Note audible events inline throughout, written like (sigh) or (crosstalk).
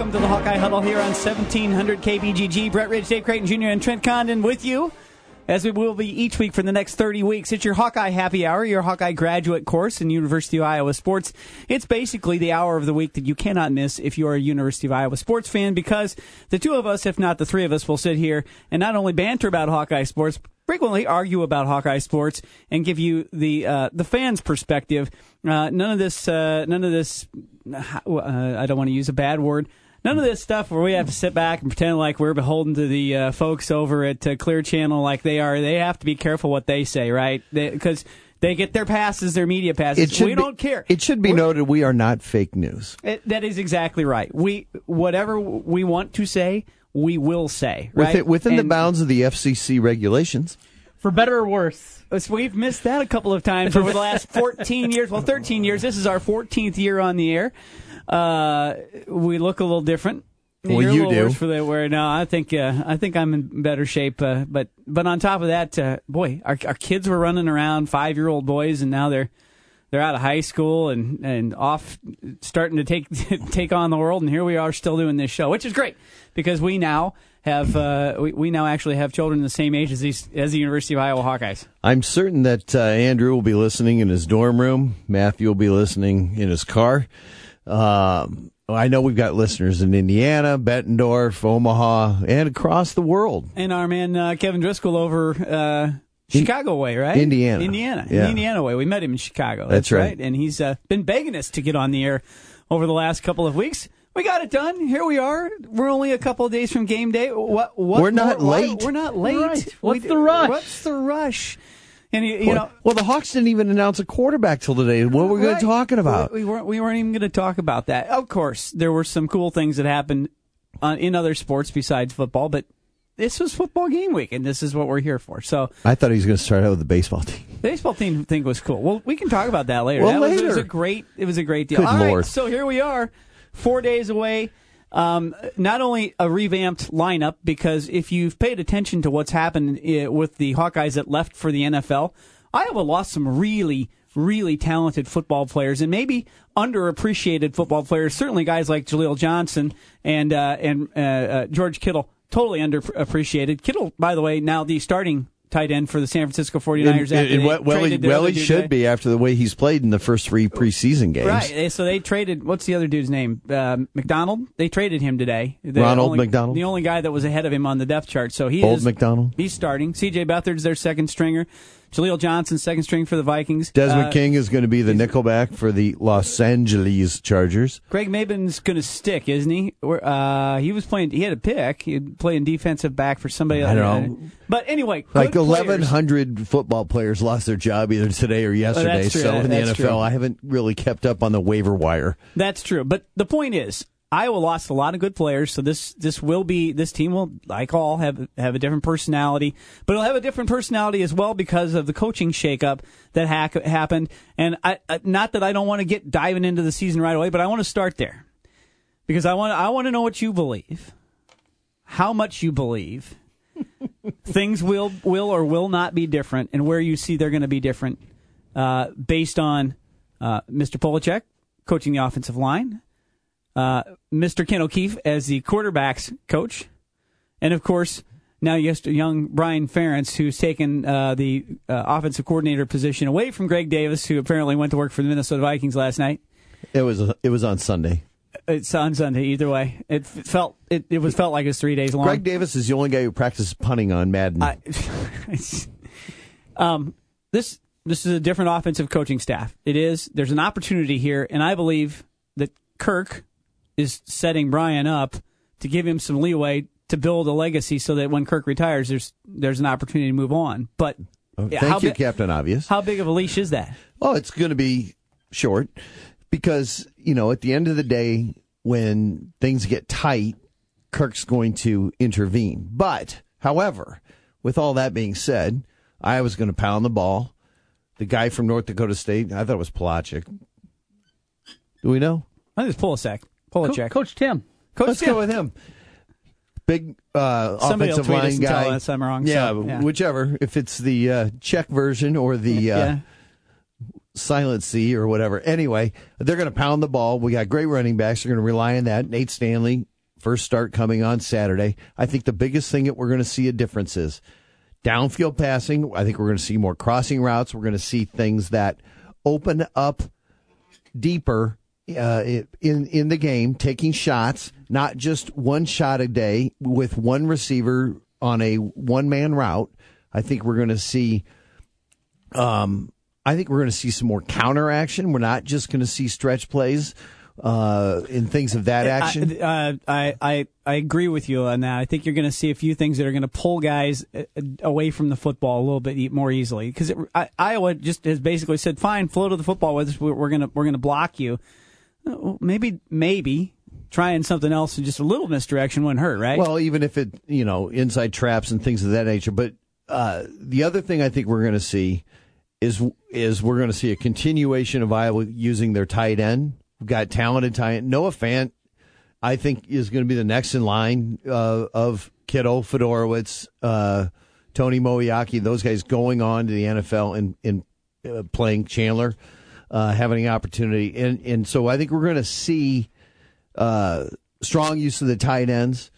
Welcome to the Hawkeye Huddle here on 1700 KBGG. Brett Ridge, Dave Creighton Jr., and Trent Condon with you as we will be each week for the next 30 weeks. It's your Hawkeye Happy Hour, your Hawkeye graduate course in University of Iowa sports. It's basically the hour of the week that you cannot miss if you are a University of Iowa sports fan because the two of us, if not the three of us, will sit here and not only banter about Hawkeye sports, frequently argue about Hawkeye sports and give you the uh, the fans' perspective. Uh, none of this, uh, none of this. Uh, I don't want to use a bad word. None of this stuff where we have to sit back and pretend like we're beholden to the uh, folks over at uh, Clear Channel, like they are. They have to be careful what they say, right? Because. They get their passes, their media passes. we be, don't care. It should be We're- noted we are not fake news. it, that is exactly right. We whatever we want to say, we will say. Right? it, within the bounds of the FCC regulations. For better or worse. So We've missed that a couple of times over the last (laughs) 14 years. Well, 13 years. This is our 14th year on the air. Uh, we look a little different. Well, You're you do. for that. Where no, I think uh, I think I'm in better shape. Uh, but but on top of that, uh, boy, our our kids were running around, five year old boys, and now they're they're out of high school and, and off starting to take (laughs) take on the world. And here we are still doing this show, which is great because we now have uh, we, we now actually have children the same age as these as the University of Iowa Hawkeyes. I'm certain that uh, Andrew will be listening in his dorm room. Matthew will be listening in his car. Um, I know we've got listeners in Indiana, Bettendorf, Omaha, and across the world. And our man uh, Kevin Driscoll over uh, Chicago way, right? Indiana. Indiana, Yeah. Indiana way. We met him in Chicago. That's right. And he's uh, been begging us to get on the air over the last couple of weeks. We got it done. Here we are. We're only a couple of days from game day. What? what We're not more- why- late. We're not late. Right. What's We- the rush? What's the rush? And you, you know, well, the Hawks didn't even announce a quarterback till today. What were we Right. talking about? We, we weren't. We weren't even going to talk about that. Of course, there were some cool things that happened uh, in other sports besides football, but this was football game week, and this is what we're here for. So, I thought he was going to start out with the baseball team. the (laughs) baseball team thing was cool. Well, we can talk about that later. Well, that Was, it was a great. It was a great deal. Good All right, Lord. so here we are, four days away. Um, not only a revamped lineup, because if you've paid attention to what's happened uh, with the Hawkeyes that left for the NFL, Iowa lost some really, really talented football players, and maybe underappreciated football players. Certainly, guys like Jaleel Johnson and uh, and uh, uh, George Kittle, totally underappreciated. Kittle, by the way, now the starting tight end for the San Francisco 49ers. And- after and well, well, he, well, he should today. be after the way he's played in the first three preseason games. Right. eh, So they traded. What's the other dude's name? Uh, McDonald. They traded him today. The Ronald only- McDonald? The only guy that was ahead of him on the depth chart. So he Old is. McDonald. He's starting. C.J. Beathard's their second stringer. Jaleel Johnson, second string for the Vikings. Desmond Uh, King is going to be the nickelback for the Los Angeles Chargers. Greg Mabin's going to stick, isn't he? Uh, he was playing. He had a pick. He playing defensive back for somebody. I don't know. But anyway, Like 1,100 football players lost their job either today or yesterday. true. So in the NFL, true. I haven't really kept up on the waiver wire. That's true. But the point is, Iowa lost a lot of good players, so this this will be this team will, like all, have have a different personality, but it'll have a different personality as well because of the coaching shakeup that hack, happened. And I, not that I don't want to get diving into the season right away, but I want to start there because I want I want to know what you believe, how much you believe. (laughs) Things will will or will not be different, and where you see they're going to be different, uh, based on uh, Mr. Polachek coaching the offensive line, uh, Mr. Ken O'Keefe as the quarterbacks coach, and of course now yes, young Brian Ferentz, who's taken uh, the uh, offensive coordinator position away from Greg Davis, who apparently went to work for the Minnesota Vikings last night. It was it was on Sunday. It's on Sunday. Either way, it felt it, it was felt like it's three days long. Greg Davis is the only guy who practices punting on Madden. I, (laughs) um, this this is a different offensive coaching staff. It is. There's an opportunity here, and I believe that Kirk is setting Brian up to give him some leeway to build a legacy, so that when Kirk retires, there's there's an opportunity to move on. But Oh, Thank how you, Captain Obvious. how big of a leash is that? Oh, it's going to be short because, you know, at the end of the day, when things get tight, Kirk's going to intervene. But, however, with all that being said, I was going to pound the ball. The guy from North Dakota State, I thought it was Pelagic. Do we know? I think it's Pulisic. Co- Pulisic. Coach Tim. Coach Let's Tim. go with him. Big uh, Somebody will offensive tweet us line and tell guy. us I'm wrong, so, Yeah, yeah. whichever. If it's the uh, Czech version or the uh, yeah. Silent C or whatever. Anyway, they're going to pound the ball. We got great running backs. They're going to rely on that. Nate Stanley first start coming on Saturday. I think the biggest thing that we're going to see a difference is downfield passing. I think we're going to see more crossing routes. We're going to see things that open up deeper uh, in in the game, taking shots, not just one shot a day with one receiver on a one man route. I think we're going to see. Um, I think we're going to see some more counter action. We're not just going to see stretch plays uh, in things of that action. I, uh, I, I, I agree with you on that. I think you're going to see a few things that are going to pull guys uh, away from the football a little bit more easily because Iowa just has basically said, "Fine, flow to the football with us. We're going to we're going to block you." Maybe maybe trying something else and just a little misdirection wouldn't hurt, right? Well, even if it you know inside traps and things of that nature. But uh, the other thing I think we're going to see is is we're going to see a continuation of Iowa using their tight end We've got talented tight Noah Fant, I think, is going to be the next in line uh, of Kittle, Fiedorowicz, uh, Tony Moeaki, those guys going on to the NFL and, and uh, playing Chandler, uh, having opportunity. And, and so I think we're going to see uh, strong use of the tight ends.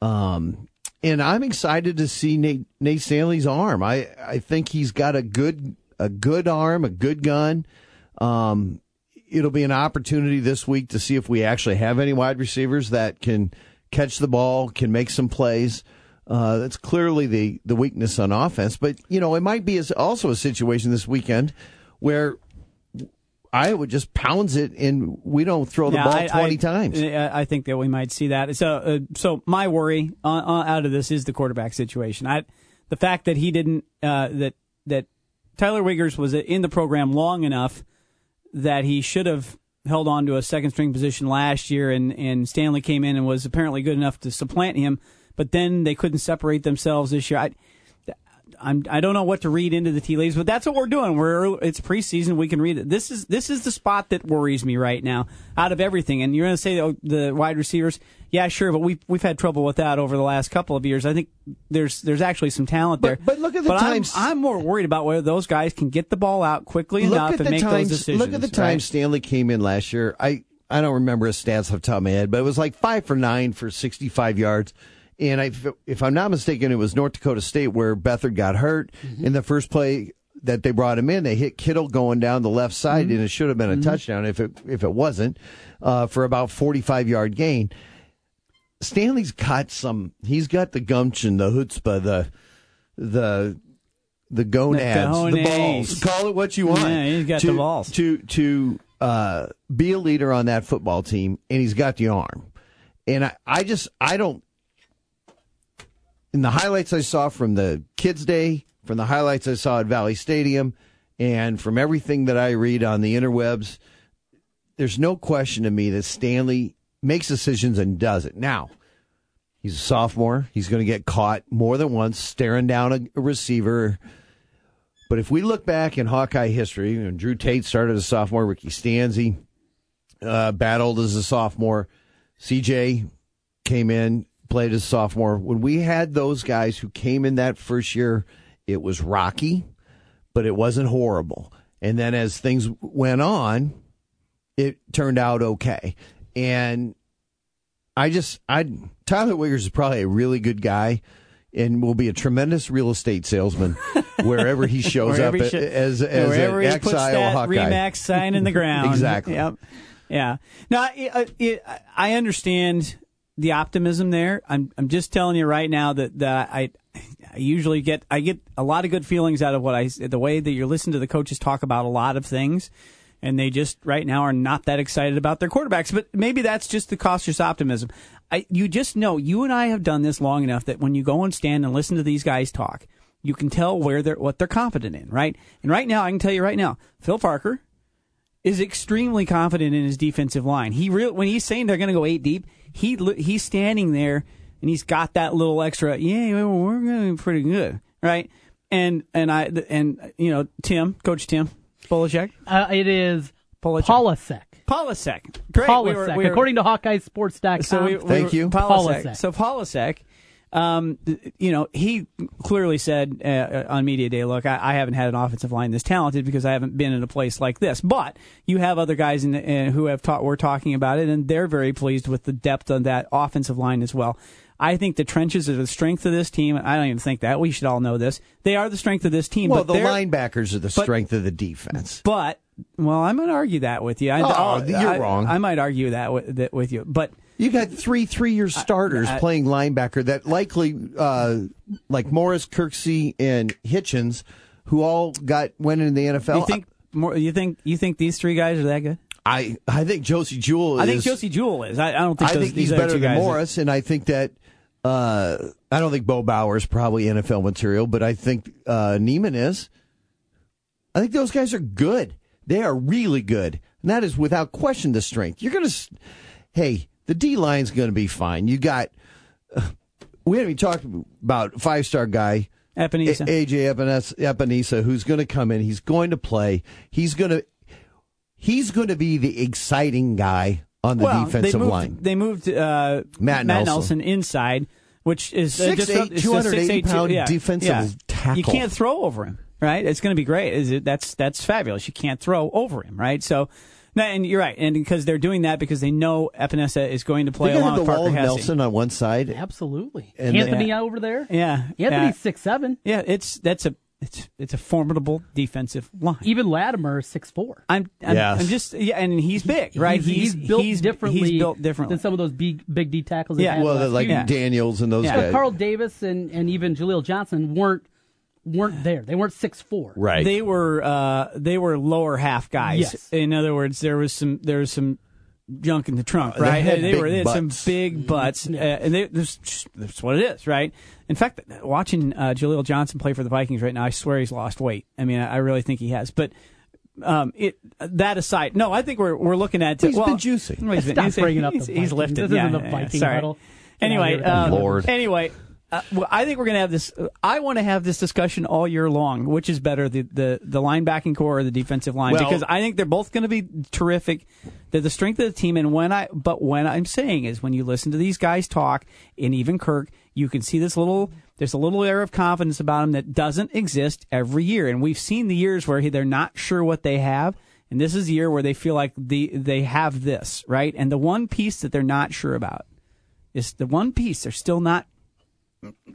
Um, and I'm excited to see Nate, Nate Stanley's arm. I, I think he's got a good a good arm, a good gun. Um, it'll be an opportunity this week to see if we actually have any wide receivers that can catch the ball, can make some plays. Uh, that's clearly the, the weakness on offense. But, you know, it might be also a situation this weekend where Iowa just pounds it and we don't throw the yeah, ball I, 20 I, times. I think that we might see that. So, uh, so my worry uh, uh, out of this is the quarterback situation. I, the fact that he didn't, uh, that, that Tyler Wiegers was in the program long enough – that he should have held on to a second string position last year, and, and Stanley came in and was apparently good enough to supplant him, but then they couldn't separate themselves this year. I, I'm I don't know what to read into the tea leaves, but that's what we're doing. We're it's preseason. We can read it. This is this is the spot that worries me right now out of everything. And you're going to say oh, the wide receivers, yeah, sure, but we've we've had trouble with that over the last couple of years. I think there's there's actually some talent there. But, but look at the but times. I'm, I'm, more worried about whether those guys can get the ball out quickly enough and make times, those decisions. Look at the time right? Stanley came in last year. I I don't remember his stats off the top of my head, but it was like five for nine for 65 yards. And I, if I'm not mistaken, it was North Dakota State where Beathard got hurt mm-hmm. in the first play that they brought him in. They hit Kittle going down the left side, mm-hmm. and it should have been a mm-hmm. touchdown if it if it wasn't uh, for about 45 yard gain. Stanley's got some. He's got the gumption, the chutzpah, the the the gonads, the, the balls. Call it what you want. Yeah, he's got to, the balls to to uh, be a leader on that football team, and he's got the arm. And I, I just I don't in the highlights I saw from the Kids Day, from the highlights I saw at Valley Stadium, and from everything that I read on the interwebs, there's no question to me that Stanley makes decisions and does it. Now, he's a sophomore. He's going to get caught more than once staring down a, receiver. But if we look back in Hawkeye history, when Drew Tate started as a sophomore, Ricky Stanzi uh, battled as a sophomore, CJ came in, played as sophomore. When we had those guys who came in that first year, it was rocky, but it wasn't horrible. And then as things went on, it turned out okay. And I just, I Tyler Wiegers is probably a really good guy and will be a tremendous real estate salesman (laughs) wherever he shows wherever up he as as wherever an he puts that Hawkeye. Remax sign in the (laughs) ground. exactly. Yep. Yeah. Now it, it, I understand the optimism there. I'm I'm just telling you right now that that I. I usually get I get a lot of good feelings out of what I the way that you're listening to the coaches talk about a lot of things, and they just right now are not that excited about their quarterbacks. But maybe that's just the cautious optimism. I, you just know you and I have done this long enough that when you go and stand and listen to these guys talk, you can tell where they're what they're confident in, right? And right now, I can tell you right now, Phil Parker is extremely confident in his defensive line. He re- when he's saying they're going to go eight deep, he he's standing there and he's got that little extra. Yeah, we're going pretty good, right? And and I and you know Tim, Coach Tim Polishek. Uh, it is Polasek. Polasek. Great. Polasek. We were, we were, According to Hawkeye Sports.com. So we, we Thank were, you. Polasek. So Polasek um, you know, he clearly said uh, on media day, "Look, I, I, haven't had an offensive line this talented because I haven't been in a place like this." But you have other guys in, uh, who have taught. We're talking about it, and they're very pleased with the depth of that offensive line as well. I think the trenches are the strength of this team. I don't even think that. We should all know this. They are the strength of this team. Well, but the linebackers are the but, strength of the defense. But well, I'm going to argue that with you. I, oh, you're I, wrong. I, might argue that with, that with you, but you got three three-year starters I, playing linebacker that likely, uh, like Morris, Kirksey, and Hitchens, who all got went in the NFL. You think more? You think you think these three guys are that good? I I think Josey Jewell. Is, I think Josey Jewell is. I, I don't think. I those, think he's better than Morris, are, and I think that. Uh, I don't think Bo Bauer is probably NFL material, but I think uh, Niemann is. I think those guys are good. They are really good, and that is without question the strength. You're gonna, hey, the D line's going to be fine. You got, uh, we haven't even talked about five star guy. Epenesa. AJ Epenesa, who's going to come in. He's going to play. He's going to, he's going to be the exciting guy on the well, defensive they moved, line. They moved uh, Matt, Matt Nelson. Nelson. inside, which is uh, six eight, two hundred eighty pound yeah, defensive yeah. tackle. You can't throw over him, right? It's going to be great. Is it? That's that's fabulous. You can't throw over him, right? So no, and you're right, and because they're doing that because they know Epenesa is going to play They're along have with Parker wall of Hesse. Nelson on one side. Absolutely. And Anthony the- over there. Yeah, Anthony's yeah. six seven. Yeah, it's that's a it's it's a formidable defensive line. Even Lattimore is six four. I'm I'm, Yes. I'm just yeah, and he's big, right? He's, he's built differently. He's built differently. than some of those big big D tackles. they've Yeah. Well, like Yeah. Daniels and those Yeah. But guys. Carl Davis and, and even Jaleel Johnson weren't weren't there. They weren't six four. right. They were uh, they were lower half guys. Yes. In other words, there was some there was some junk in the trunk, They right? had they big were they had some big butts, uh, and they, that's, that's what it is, right? In fact, watching uh, Jaleel Johnson play for the Vikings right now, I swear he's lost weight. I mean, I, I really think he has, but. Um, it that aside, no, I think we're we're looking at. He's well, been juicing. well, he's been- Stop he's- bringing up the he's, he's lifted. This yeah, isn't the yeah, Viking sorry. Anyway, out of here. uh, Lord. Anyway, uh, well, I think we're going to have this. I want to have this discussion all year long. Which is better, the the, the linebacking core or the defensive line? Well- because I think they're both going to be terrific. They're the strength of the team. And when I, but when I'm saying is when you listen to these guys talk, and even Kirk, you can see this little. There's a little air of confidence about him that doesn't exist every year. And we've seen the years where he, they're not sure what they have. And this is the year where they feel like the they have this right. And the one piece that they're not sure about is the one piece they're still not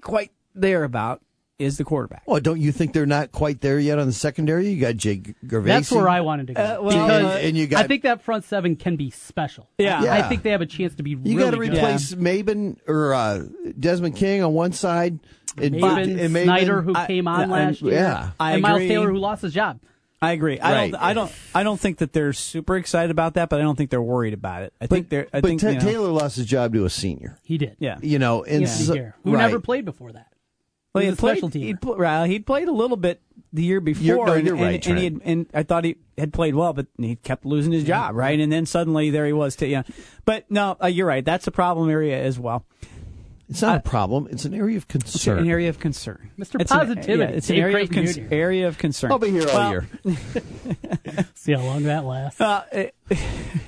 quite there about is the quarterback. Well, don't you think they're not quite there yet on the secondary? You got Jake Gervase. That's where I wanted to go. Uh, well, because uh, and you got- I think that front seven can be special. Yeah. Yeah. I think they have a chance to be You really got to good. replace Mabin or uh, Desmond King on one side, and, Maven, and Maven- Snyder, who I- came on I- last year, yeah. I and Miles. Taylor, who lost his job. I agree. I Right. don't. I don't. I don't think that they're super excited about that, but I don't think they're worried about it. I think they're. I but think Ta- you know, Taylor lost his job to a senior. He did. Yeah. You know, and Yeah, so- who right. never played before that. Well, He he a played. special teamer. He'd, pl- well, he'd played a little bit the year before. You're- no, and, you're and- right, and, he had, and I thought he had played well, but he kept losing his job, right? And then suddenly there he was. To, yeah. But no, uh, you're right. That's a problem area as well. It's not a problem. It's an area of concern. It's concern. an area of concern. Mr. It's an- Positivity, yeah, it's an area of, con- area of concern. I'll be here all Well, year. (laughs) See how long that lasts. Uh, it- I,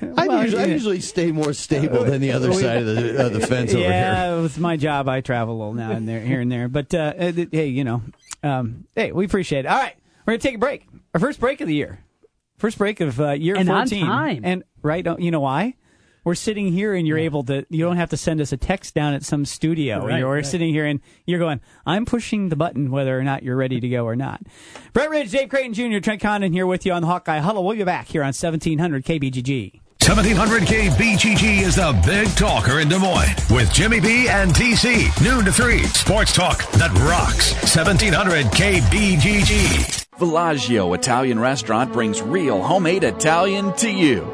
(laughs) well, usually, I usually stay more stable than the other (laughs) side of the, of the fence over here. yeah, with my job, I travel a little now and there, here and there. But uh, uh, hey, you know, um, hey, we appreciate it. All right, we're gonna take a break. Our first break of the year, first break of uh, year And on fourteen. time. And right, don't- you know why? We're sitting here and you're able to. You don't have to send us a text down at some studio. Right, you're right. sitting here and you're going. I'm pushing the button whether or not you're ready to go or not. Brett Ridge, Dave Creighton Jr., Trent Condon here with you on the Hawkeye Huddle. We'll be back here on 1700 KBGG. 1700K BGG is the big talker in Des Moines with Jimmy B and TC. Noon to 3. Sports talk that rocks. 1700K BGG. Villaggio Italian Restaurant brings real homemade Italian to you.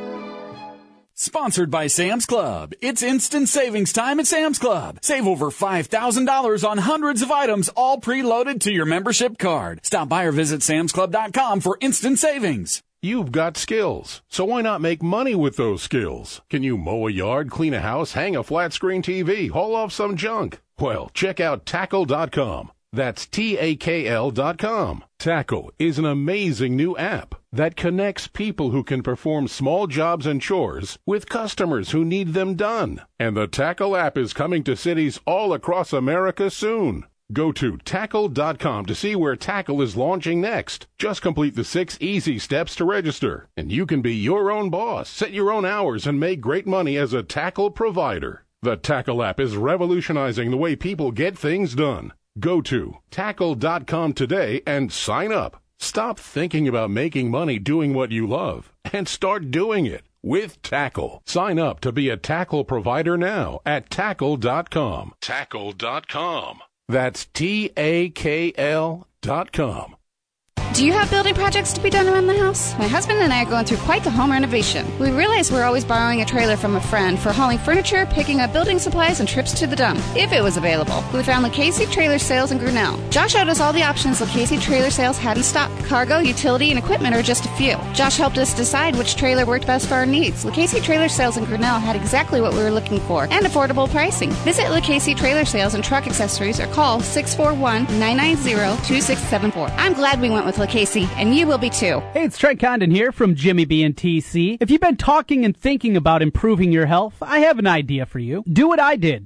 Sponsored by Sam's Club. It's instant savings time at Sam's Club. Save over $5,000 on hundreds of items, all preloaded to your membership card. Stop by or visit samsclub.com for instant savings. You've got skills, so why not make money with those skills? Can you mow a yard, clean a house, hang a flat screen TV, haul off some junk? Well, check out takl.com. That's T A K L dot com. Takl is an amazing new app that connects people who can perform small jobs and chores with customers who need them done. And the Takl app is coming to cities all across America soon. Go to takl.com to see where Takl is launching next. Just complete the six easy steps to register, and you can be your own boss, set your own hours, and make great money as a Takl provider. The Takl app is revolutionizing the way people get things done. Go to takl.com today and sign up. Stop thinking about making money doing what you love and start doing it with Takl. Sign up to be a Takl provider now at takl.com. Takl.com. That's T A K L dot com. Do you have building projects to be done around the house? My husband and I are going through quite the home renovation. We realize we're always borrowing a trailer from a friend for hauling furniture, picking up building supplies, and trips to the dump, if it was available. We found Lucchese Trailer Sales in Grinnell. Josh showed us all the options Lucchese Trailer Sales had in stock. Cargo, utility, and equipment are just a few. Josh helped us decide which trailer worked best for our needs. Lucchese Trailer Sales in Grinnell had exactly what we were looking for and affordable pricing. Visit Lucchese Trailer Sales and Truck Accessories or call 641 990 2674. I'm glad we went with Lucchese, and you will be too. Hey, it's Trent Condon here from Jimmy B and TC. If you've been talking and thinking about improving your health, I have an idea for you. Do what I did.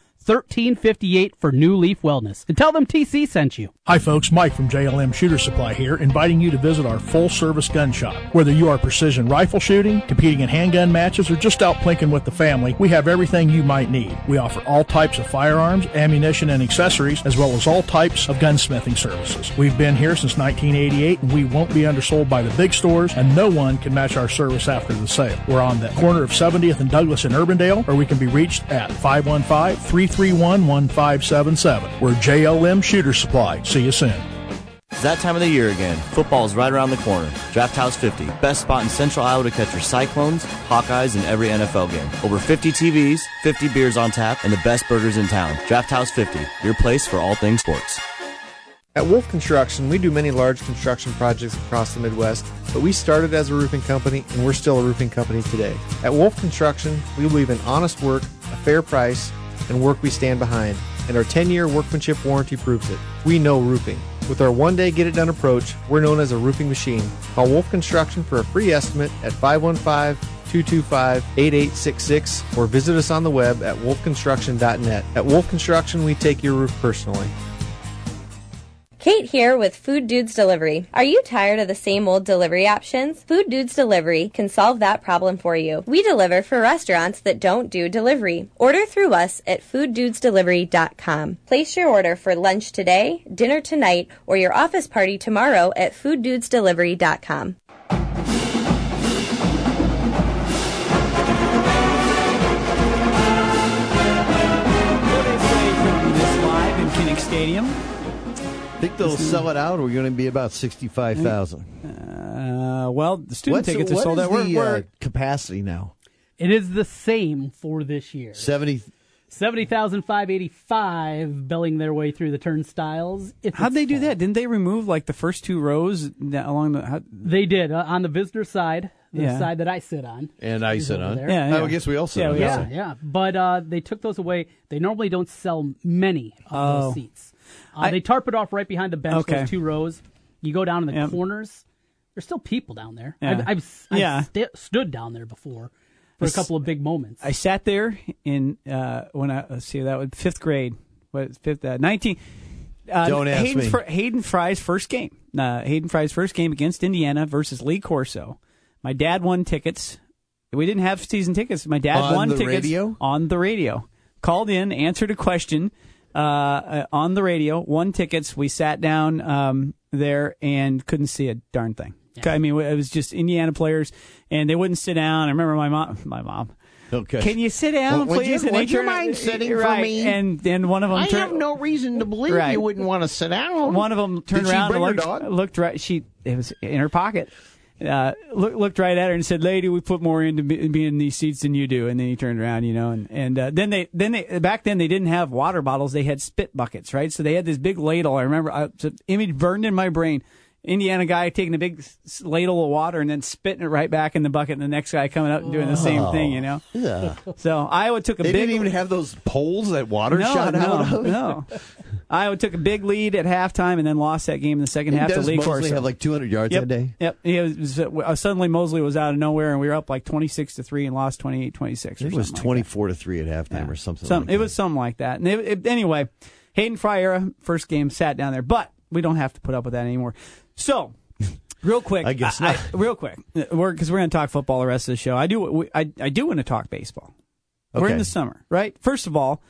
1358 for New Leaf Wellness. And tell them TC sent you. Hi folks, Mike from JLM Shooter Supply here, inviting you to visit our full service gun shop. Whether you are precision rifle shooting, competing in handgun matches, or just out plinking with the family, we have everything you might need. We offer all types of firearms, ammunition, and accessories, as well as all types of gunsmithing services. We've been here since 1988 and we won't be undersold by the big stores, and no one can match our service after the sale. We're on the corner of 70th and Douglas in Urbandale, or we can be reached at 515 331 1577. We're JLM Shooter Supply. See you soon. It's that time of the year again. Football is right around the corner. Draft House 50, best spot in Central Iowa to catch your Cyclones, Hawkeyes, and every NFL game. Over 50 TVs, 50 beers on tap, and the best burgers in town. Draft House 50, your place for all things sports. At Wolf Construction, we do many large construction projects across the Midwest, but we started as a roofing company and we're still a roofing company today. At Wolf Construction, we believe in honest work, a fair price, and work we stand behind, and our 10 year workmanship warranty proves it. We know roofing. With our one day get it done approach, we're known as a roofing machine. Call Wolf Construction for a free estimate at 515 225 8866 or visit us on the web at wolfconstruction.net. At Wolf Construction, we take your roof personally. Kate here with Food Dudes Delivery. Are you tired of the same old delivery options? Food Dudes Delivery can solve that problem for you. We deliver for restaurants that don't do delivery. Order through us at fooddudesdelivery.com. Place your order for lunch today, dinner tonight, or your office party tomorrow at fooddudesdelivery.com. Stadium? Think they'll sell it out, we're going to be about sixty-five thousand. Uh, well, the student tickets are what sold is out. We're, the we're- uh, capacity now? It is the same for this year. Seventy. 70,585 belling their way through the turnstiles. How'd it's they do full. that? Didn't they remove like the first two rows along the? How, They did uh, on the visitor side, the Yeah. side that I sit on. And I sit on. there. Yeah, yeah. I guess we all sit Yeah, on we Yeah, yeah. But uh, they took those away. They normally don't sell many of Oh. those seats. Uh, I- they tarp it off right behind the bench, Okay. those two rows. You go down in the Yep. corners. There's still people down there. Yeah. I've, I've, I've Yeah. sta- stood down there before for a s- couple of big moments. I sat there in uh, when I let's see that was fifth grade. What fifth? Uh, Nineteen. Uh, Don't ask Hayden, me. Fr- Hayden Fry's first game. Uh, Hayden Fry's first game against Indiana versus Lee Corso. My dad won tickets. We didn't have season tickets. My dad On won the tickets radio? on the radio. Called in, answered a question. Uh, uh, on the radio, won tickets. We sat down um, there and couldn't see a darn thing. I mean, it was just Indiana players, and they wouldn't sit down. I remember my mom, my mom. Okay. Can you sit down, Would you- please? And would they you turned- mind sitting for me? And then one of them. I turned, have no reason to believe Right. you wouldn't want to sit down. One of them turned Did she around bring and looked, dog? looked right. She it was in her pocket. Uh, look, looked right at her and said, "Lady, we put more into be- being in these seats than you do." And then he turned around, you know, and and uh, then they then they back then they didn't have water bottles; they had spit buckets, right? So they had this big ladle. I remember uh, it's an image burned in my brain. Indiana guy taking a big ladle of water and then spitting it right back in the bucket, and the next guy coming up and doing the same thing, you know. Yeah. So Iowa took a They big didn't even have those poles that water no, shot no, out of. No, Iowa took a big lead at halftime and then lost that game in the second Didn't half. Dennis to Lee Mosley have like 200 yards yep, that day? Yep. He was, uh, suddenly Mosley was out of nowhere, and we were up like twenty six to three and lost 28-26 It was something like 24 to 3 at halftime or something. Some, like it was something like that. And it, it- anyway, Hayden Fry era first game sat down there, but we don't have to put up with that anymore. So, real quick, I guess I- not. (laughs) real quick, we're because we're going to talk football the rest of the show. I do. We, I I do want to talk baseball. We're in the summer, right? First of all,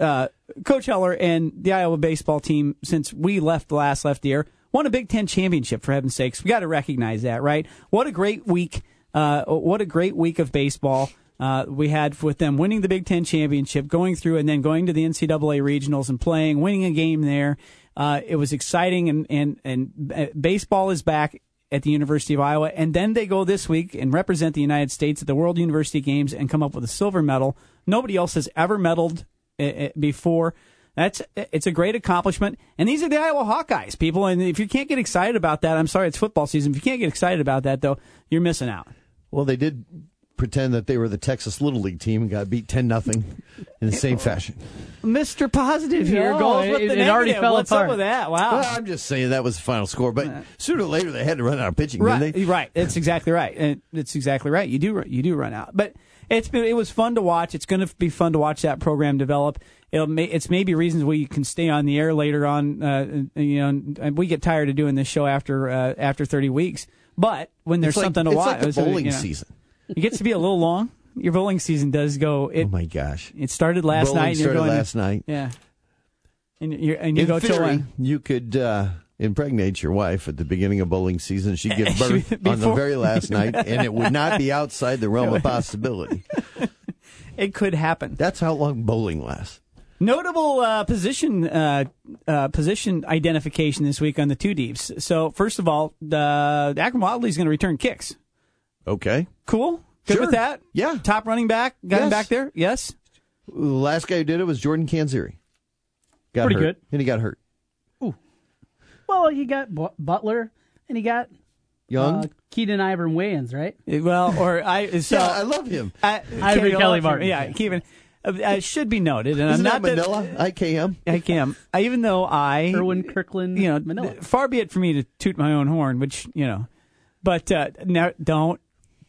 uh, Coach Heller and the Iowa baseball team, since we left the last left year, won a Big Ten championship. For heaven's sakes, we got to recognize that, right? What a great week! Uh, what a great week of baseball uh, we had with them winning the Big Ten championship, going through, and then going to the NCAA regionals and playing, winning a game there. Uh, it was exciting, and and and uh, baseball is back at the University of Iowa, and then they go this week and represent the United States at the World University Games and come up with a silver medal. Nobody else has ever medaled uh, uh, before. That's it's a great accomplishment, and these are the Iowa Hawkeyes, people. And if you can't get excited about that, I'm sorry, it's football season. If you can't get excited about that, though, you're missing out. Well, they did pretend that they were the Texas Little League team and got beat 10 nothing in the same (laughs) fashion. Mr. Positive here No, goes with it- the it already fell What's apart. up with that? Wow. Well, I'm just saying that was the final score, but sooner or later they had to run out of pitching, didn't Right, they? right. That's exactly right. And It's exactly right. You do you do run out, but it's been it was fun to watch. It's going to be fun to watch that program develop. It'll may, it's maybe reasons we can stay on the air later on. Uh, you know, and we get tired of doing this show after uh, after thirty weeks. But when there's It's like- something to it's watch, like the it's, bowling you know, season. It gets to be a little long. Your bowling season does go. It, oh my gosh! It started last Bowling night. and you're started last night. Yeah. And you and you In go theory, you could uh, impregnate your wife at the beginning of bowling season. She'd give (laughs) birth on the very last (laughs) night, and it would not be outside the realm of possibility. (laughs) It could happen. That's how long bowling lasts. Notable uh, position uh, uh, position identification this week on the two deeps. So first of all, the Akrum Wadley is going to return kicks. Okay. Cool. Good Sure. with that. Yeah. Top running back. Got him back there. Yes. The last guy who did it was Jordan Canzeri. Got Pretty hurt, good. And he got hurt. Ooh. Well, he got Bu- Butler and he got Young? uh, Keaton Ivory and Wayans, right? Well, or I. (laughs) So yeah, I love him. I, Ivory Kelly Kelly Martin. Yeah, Kevin. Uh, it should be noted, and Isn't I'm not that Manila? IKM? I can. I, even though I, Irwin Kirkland, you know, Manila. far be it for me to toot my own horn, which you know, but uh, no, don't,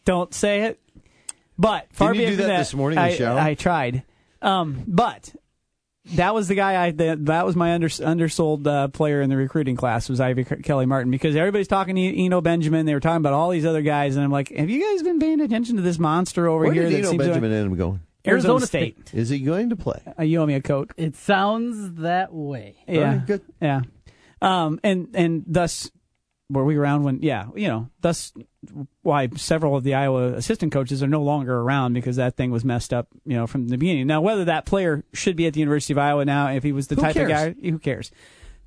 don't say it. But far Didn't you be it do from that this morning in the I, shower? I tried, um, but that was the guy I that, that was my under, undersold uh, player in the recruiting class was Ivy K- Kelly Martin because everybody's talking to Eno Benjamin. They were talking about all these other guys, and I'm like, have you guys been paying attention to this monster over Where here? did that Eno seems to- Benjamin end up going? Arizona, Arizona State. Is he going to play? Uh, you owe me a coat. It sounds that way. Yeah, All right, good. Yeah, um, and and thus were we around when? Yeah, you know, thus why several of the Iowa assistant coaches are no longer around because that thing was messed up, you know, from the beginning. Now, whether that player should be at the University of Iowa now, if he was the Who type of guy, who cares?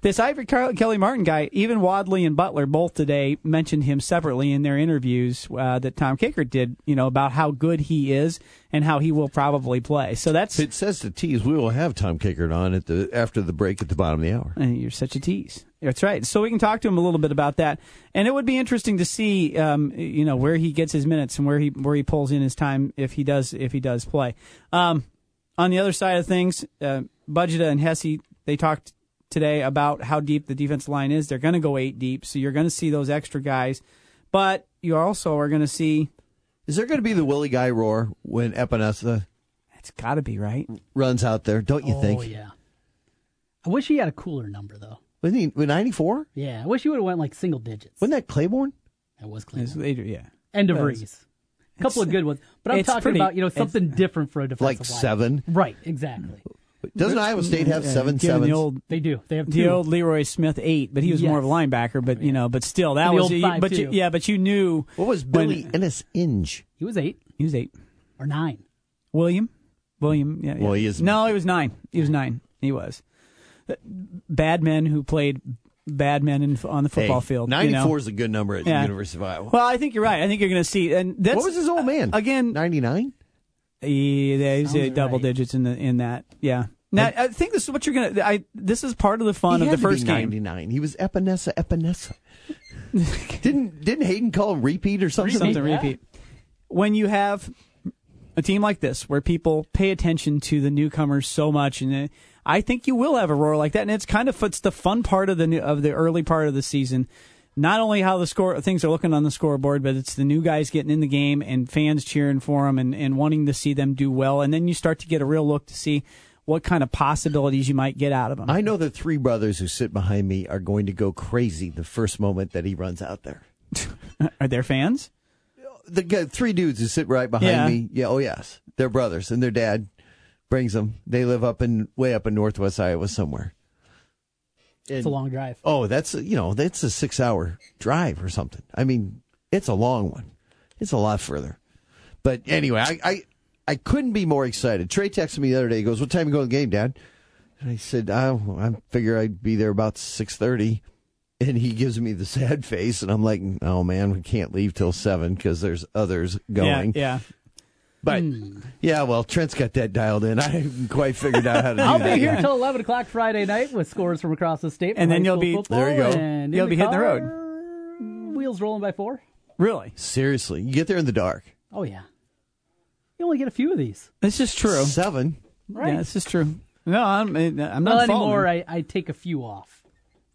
This Ivory Kelly Martin guy, even Wadley and Butler both today mentioned him separately in their interviews uh, that Tom Kakert did, you know, about how good he is and how he will probably play. So that's It says to tease. We will have Tom Kakert on at the after the break at the bottom of the hour. And you're such a tease. That's right. So we can talk to him a little bit about that, and it would be interesting to see, um, you know, where he gets his minutes and where he where he pulls in his time if he does if he does play. Um, on the other side of things, uh, Budgeta and Hesse they talked today about how deep the defensive line is. They're going to go eight deep, so you're going to see those extra guys, but you also are going to see. Is there going to be the Willie Guy roar when Epenesa It's got to be right. runs out there? Don't you oh think? Oh yeah. I wish he had a cooler number though. Wasn't he with ninety four? Yeah, I wish he would have went like single digits. Wasn't that Claiborne? That was It's- clean. they yeah. And It DeVries. A couple of good ones, but I'm talking pretty- about you know something different for a defensive Like line. seven? Right, exactly. Doesn't Iowa State have Yeah, seven given sevens? The old, They do. They have the old Leroy Smith eight, but he was more of a linebacker. But you know, but still, that The was. old you- five, but you, too. yeah, but you knew What was when- Billy Ennis Inge? He was eight He was eight. or nine. William, William. Yeah, yeah. Well, he is- No, he was nine. He was nine. He was. Uh, bad men who played bad men in, on the football Hey, field. you 94 know? is a good number at Yeah. the University of Iowa. Well, I think you're right. I think you're going to see. And that's what was his old uh, man? again. 99? Yeah, he's double right. digits in the in that. Yeah. Now I think this is what you're gonna. I this is part of the fun he of had the to be first game. 99. He was Epenesa Epenesa. (laughs) didn't didn't Hayden call him repeat or something? Something Yeah. repeat. When you have a team like this where people pay attention to the newcomers so much, and uh, I think you will have a roar like that, and it's kind of it's the fun part of the new, of the early part of the season. Not only how the score things are looking on the scoreboard, but it's the new guys getting in the game and fans cheering for them and, and wanting to see them do well, and then you start to get a real look to see what kind of possibilities you might get out of them. I know the three brothers who sit behind me are going to go crazy the first moment that he runs out there. (laughs) Are there fans? The three dudes who sit right behind Yeah. me. Yeah, oh yes, they're brothers, and their dad brings them. They live up in way up in northwest Iowa somewhere. It's a long drive. Oh, that's you know that's a six hour drive or something. I mean, it's a long one. It's a lot further. But anyway, I I, I couldn't be more excited. Trey texted me the other day. He goes, "What time you go to the game, Dad?" And I said, "I I figure I'd be there about six 30. And he gives me the (laughs) sad face, and I'm like, "Oh man, we can't leave till seven because there's others going." Yeah, yeah. But hmm. yeah, well, Trent's got that dialed in. I haven't quite figured out how to do I'll that. be here yet. till 11 o'clock Friday night with scores from across the state. And then you'll be- there you go. And You'll be hitting the road. Wheels rolling by four. Really? Seriously, you get there in the dark. Oh, yeah. You only get a few of these. This is true. Seven. Right. Yeah, this is true. No, I'm, I'm not Not anymore. I, I take a few off.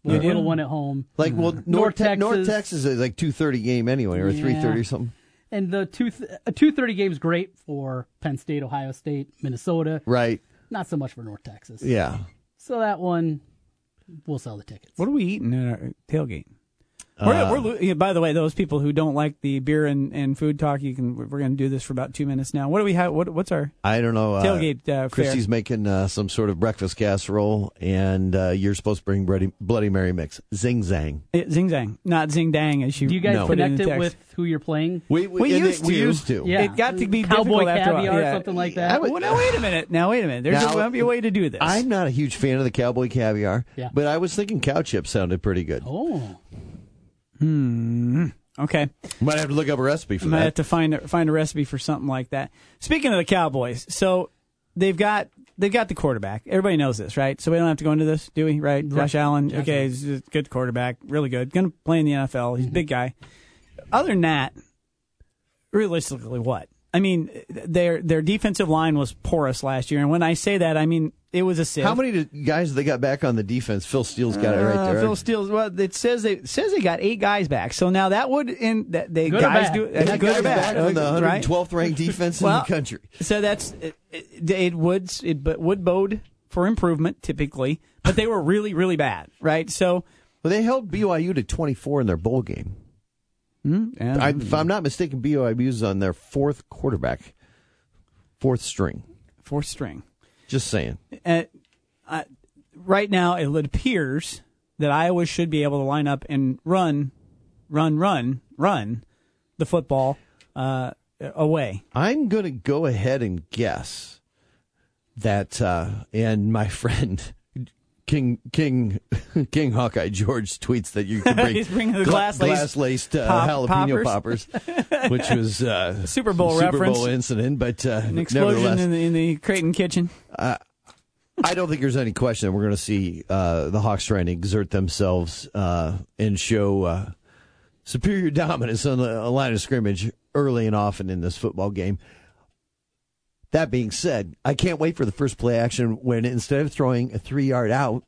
You The do? little one at home. Like, well, mm-hmm. North North, Te- Texas. North Texas is like two thirty game anyway, or Yeah. three thirty or something. And the two th- a two thirty game's great for Penn State, Ohio State, Minnesota. Right? Not so much for North Texas. Yeah. So that one, we'll sell the tickets. What are we eating at our tailgate? We're, we're, yeah, by the way, those people who don't like the beer and, and food talk, you can. We're going to do this for about two minutes now. What do we have? What, what's our I don't know. Uh, tailgate uh, fare? Christy's making uh, some sort of breakfast casserole, and uh, you're supposed to bring Bloody, Bloody Mary mix. Zing zang. It- zing zang, not zing dang, as you. Do you guys No. put in connect the it with who you're playing? We, We and used it- we to. used to. Yeah. It got to be Cowboy difficult after a while. caviar, Yeah. something like that. I would- Well, now wait a minute. Now wait a minute. There's Now- a, be a way to do this. I'm not a huge fan of the cowboy caviar, Yeah. but I was thinking cow chips sounded pretty good. Oh, Hmm. okay. Might have to look up a recipe for I might have to find a, find a recipe for something like that. Speaking of the Cowboys, so they've got they've got the quarterback. Everybody knows this, right? So we don't have to go into this, do we? Right? Josh Allen. Okay, he's a good quarterback, really good. Going to play in the NFL. He's a mm-hmm. big guy. Other than that, realistically, what? I mean, their their defensive line was porous last year, and when I say that, I mean it was a sieve. How many guys they got back on the defense? Phil Steele's got it right Uh, there. Phil Steele's. Well, it says they it says they got eight guys back. So now that would in that they Good or guys bad? do Eight good guys or bad, back on the right? 112th ranked defense in the country. So that's it, it, it would it but would bode for improvement typically, but they were really really bad, right? So Well, they held BYU to 24 in their bowl game. yeah, I, if I'm not mistaken, BYU's on their fourth quarterback, fourth string. fourth string. Just saying. Uh, right now, it appears that Iowa should be able to line up and run, run, run, run the football uh, away. I'm going to go ahead and guess that, uh, and my (laughs) friend King King (laughs) King Hawkeye George tweets that you can bring (laughs) He's bringing the glass-laced laced uh, pop- jalapeno poppers. (laughs) which was uh, Super Bowl Super reference. Bowl incident, but uh, An explosion in the, in the Creighton kitchen. I don't think there's any question that we're going to see uh, the Hawks trying to exert themselves uh, and show uh, superior dominance on the line of scrimmage early and often in this football game. That being said, I can't wait for the first play action when instead of throwing a three yard out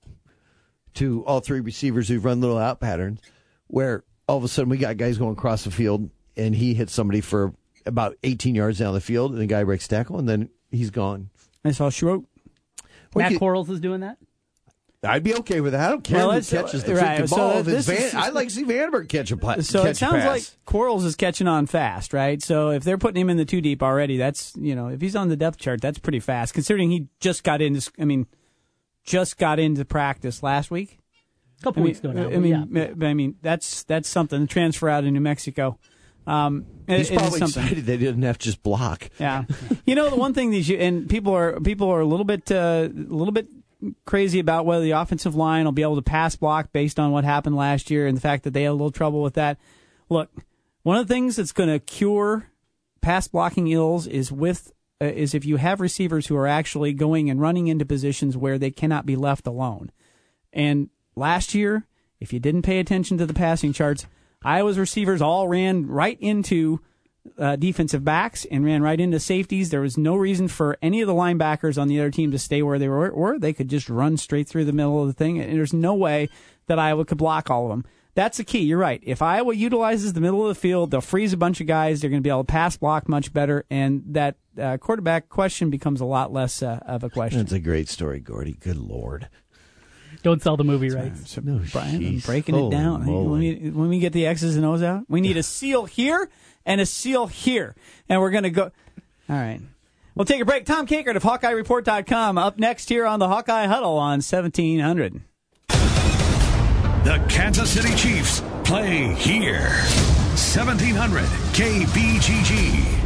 to all three receivers who've run little out patterns, where all of a sudden we got guys going across the field and he hits somebody for about 18 yards down the field and the guy breaks tackle and then he's gone. I saw. What Matt you- Quarles is doing that. I'd be okay with that. I don't care Well, who catches the right, freaking so ball. If it's this is- I'd like to see VandeBerg catch a pla- So catch it sounds a like. Quarles is catching on fast, right? So if they're putting him in the two deep already, that's you know if he's on the depth chart, that's pretty fast considering he just got into. I mean, just got into practice last week. A couple I mean, weeks ago now. I mean, yeah. I mean that's that's something. The transfer out of New Mexico. Um, He's it is probably something. excited they didn't have to just block. Yeah, you know the one thing these and people are people are a little bit uh, a little bit crazy about whether the offensive line will be able to pass block based on what happened last year and the fact that they had a little trouble with that. Look, one of the things that's going to cure pass blocking ills is with uh, is if you have receivers who are actually going and running into positions where they cannot be left alone. And last year, if you didn't pay attention to the passing charts, Iowa's receivers all ran right into uh, defensive backs and ran right into safeties. There was no reason for any of the linebackers on the other team to stay where they were, or they could just run straight through the middle of the thing. And there's no way that Iowa could block all of them. That's the key. You're right. If Iowa utilizes the middle of the field, they'll freeze a bunch of guys. They're going to be able to pass block much better, and that uh, quarterback question becomes a lot less uh, of a question. That's a great story, Gordy. Good lord. Don't sell the movie rights. So, Brian, I'm breaking Holy it down. Hey, When moly. we, when we get the X's and O's out, we need a seal here and a seal here. And we're going to go. All right. We'll take a break. Tom Kakert of HawkeyeReport.com up next here on the Hawkeye Huddle on 1700. The Kansas City Chiefs play here. 1700 KBGG.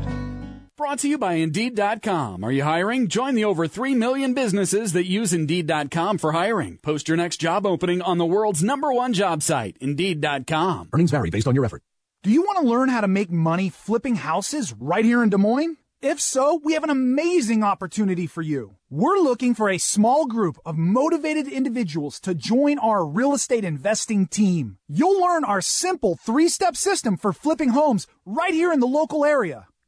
Brought to you by Indeed.com. Are you hiring? Join the over 3 million businesses that use Indeed.com for hiring. Post your next job opening on the world's number one job site, Indeed.com. Earnings vary based on your effort. Do you want to learn how to make money flipping houses right here in Des Moines? If so, we have an amazing opportunity for you. We're looking for a small group of motivated individuals to join our real estate investing team. You'll learn our simple three-step system for flipping homes right here in the local area.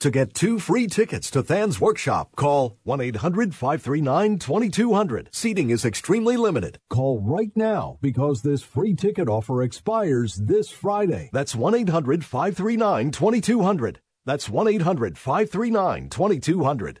To get two free tickets to Than's workshop, call 1 800 539 2200. Seating is extremely limited. Call right now because this free ticket offer expires this Friday. That's 1 800 539 2200. That's 1 800 539 2200.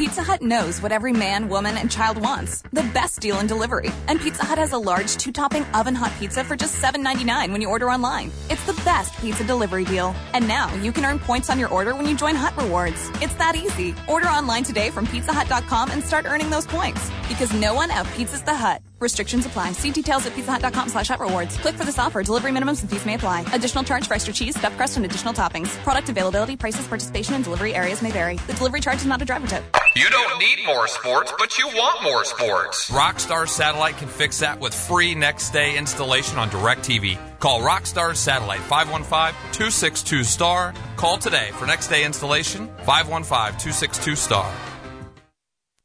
Pizza Hut knows what every man, woman, and child wants the best deal in delivery. And Pizza Hut has a large two topping oven hot pizza for just $7.99 when you order online. It's the best pizza delivery deal. And now you can earn points on your order when you join Hut Rewards. It's that easy. Order online today from pizzahut.com and start earning those points. Because no one out pizzas the Hut. Restrictions apply. See details at pizzahut.com slash rewards. Click for this offer. Delivery minimums and fees may apply. Additional charge for extra cheese, stuffed crust, and additional toppings. Product availability, prices, participation, and delivery areas may vary. The delivery charge is not a driver tip. You don't need more sports, but you want more sports. Rockstar Satellite can fix that with free next day installation on DirecTV. Call Rockstar Satellite 515-262-STAR. Call today for next day installation 515-262-STAR.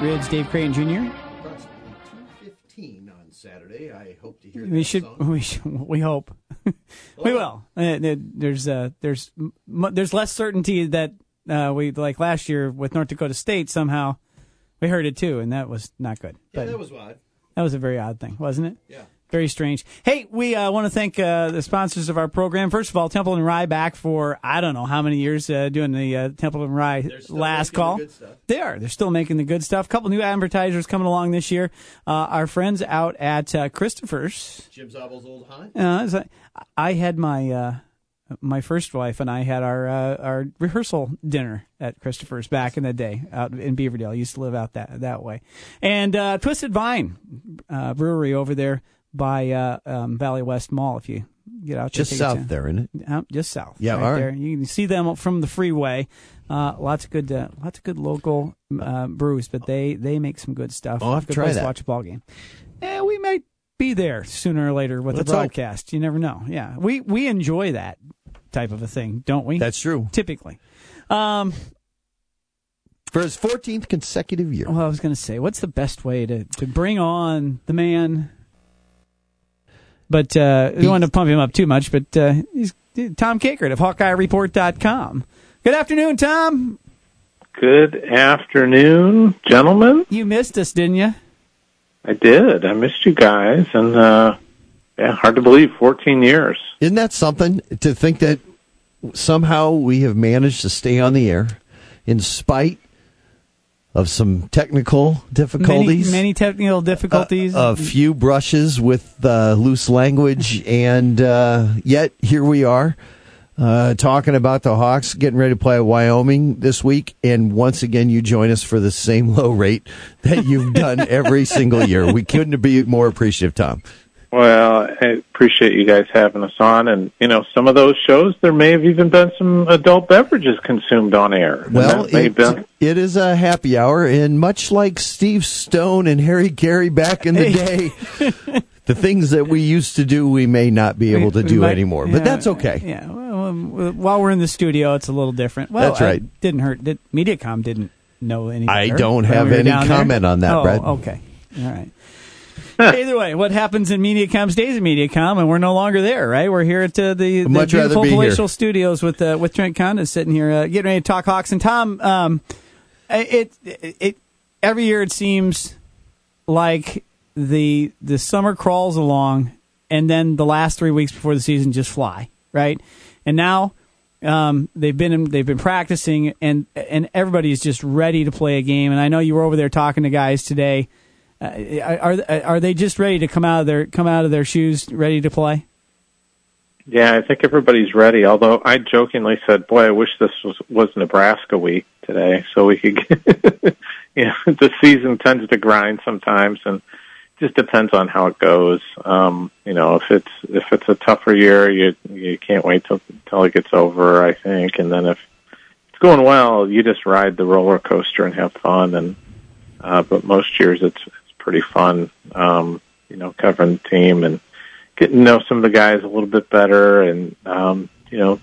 Hawkeye Huddle, Brett Ridge, Dave Crane Jr. On Saturday. I hope to hear. We should, song. we should, (laughs) we hope, (laughs) we will. Uh, there's, uh, there's, there's less certainty that uh, we like last year with North Dakota State. Somehow, we heard it too, and that was not good. Yeah, But that was odd. that was a very odd thing, wasn't it? Yeah. Very strange. Hey, we uh, want to thank uh, the sponsors of our program. First of all, Templeton Rye back for I don't know how many years uh, doing the uh, Templeton Rye last the call. good stuff. They are. They're still making the good stuff. A couple new advertisers coming along this year. Uh, our friends out at uh, Christopher's. Jim Zabel's old haunt. Uh, I had my uh, my first wife and I had our uh, our rehearsal dinner at Christopher's back in the day out in Beaverdale. I used to live out that that way, and uh, Twisted Vine uh, Brewery over there by uh, um, Valley West Mall. If you get out there, Just south there, isn't it? Uh, just south. Yeah, right there. You can see them from the freeway. Uh, lots of good, uh, lots of good local uh, brews, but they they make some good stuff. I'll have to try that. To watch a ball game. Yeah, we might be there sooner or later with Let's the hope. broadcast. You never know. Yeah, we we enjoy that type of a thing, don't we? That's true. Typically. Um, For his 14th consecutive year. well, I was going to say, what's the best way to, to bring on the man? But uh, I don't want to pump him up too much. But uh, he's Tom Kakert of HawkeyeReport.com. Good afternoon, Tom. Good afternoon, gentlemen. You missed us, didn't you? I did. I missed you guys, and uh, yeah, hard to believe. Fourteen years. Isn't that something to think that somehow we have managed to stay on the air in spite of some technical difficulties? many technical difficulties. a few brushes with uh, loose language, (laughs) and uh, yet here we are uh, talking about the Hawks getting ready to play at Wyoming this week. And once again, you join us for the same low rate that you've done (laughs) every single year. We couldn't be more appreciative, Tom. Well, I appreciate you guys having us on, and you know, some of those shows there may have even been some adult beverages consumed on air. Well, that may have been- it, it is a happy hour, and much like Steve Stone and Harry Carey back in the day, (laughs) the things that we used to do, we may not be able to We- we do might- anymore. yeah, but that's okay. Yeah. Well, while we're in the studio, it's a little different. Well, That's right. It didn't hurt. Did, MediaCom didn't know any. I don't have we any down there? comment on that, oh, Brett. Okay. All right. Either way, what happens in MediaCom stays in MediaCom, and we're no longer there, right? We're here at uh, the, the beautiful be here. palatial studios with uh, with Trent Conda sitting here, uh, getting ready to talk Hawks. And Tom, um, it, it it every year it seems like the the summer crawls along, and then the last three weeks before the season just fly, right? And now um, they've been they've been practicing, and and everybody is just ready to play a game. And I know you were over there talking to guys today. Uh, are are they just ready to come out of their come out of their shoes, ready to play? Yeah, I think everybody's ready. Although I jokingly said, "Boy, I wish this was was Nebraska week today, so we could." Get, (laughs) you know, the season tends to grind sometimes, and just depends on how it goes. Um, you know, if it's if it's a tougher year, you you can't wait till till it gets over. I think, and then if it's going well, you just ride the roller coaster and have fun. And uh, but most years, it's it's pretty fun. Um, you know, covering the team and getting to know some of the guys a little bit better, and um, you know,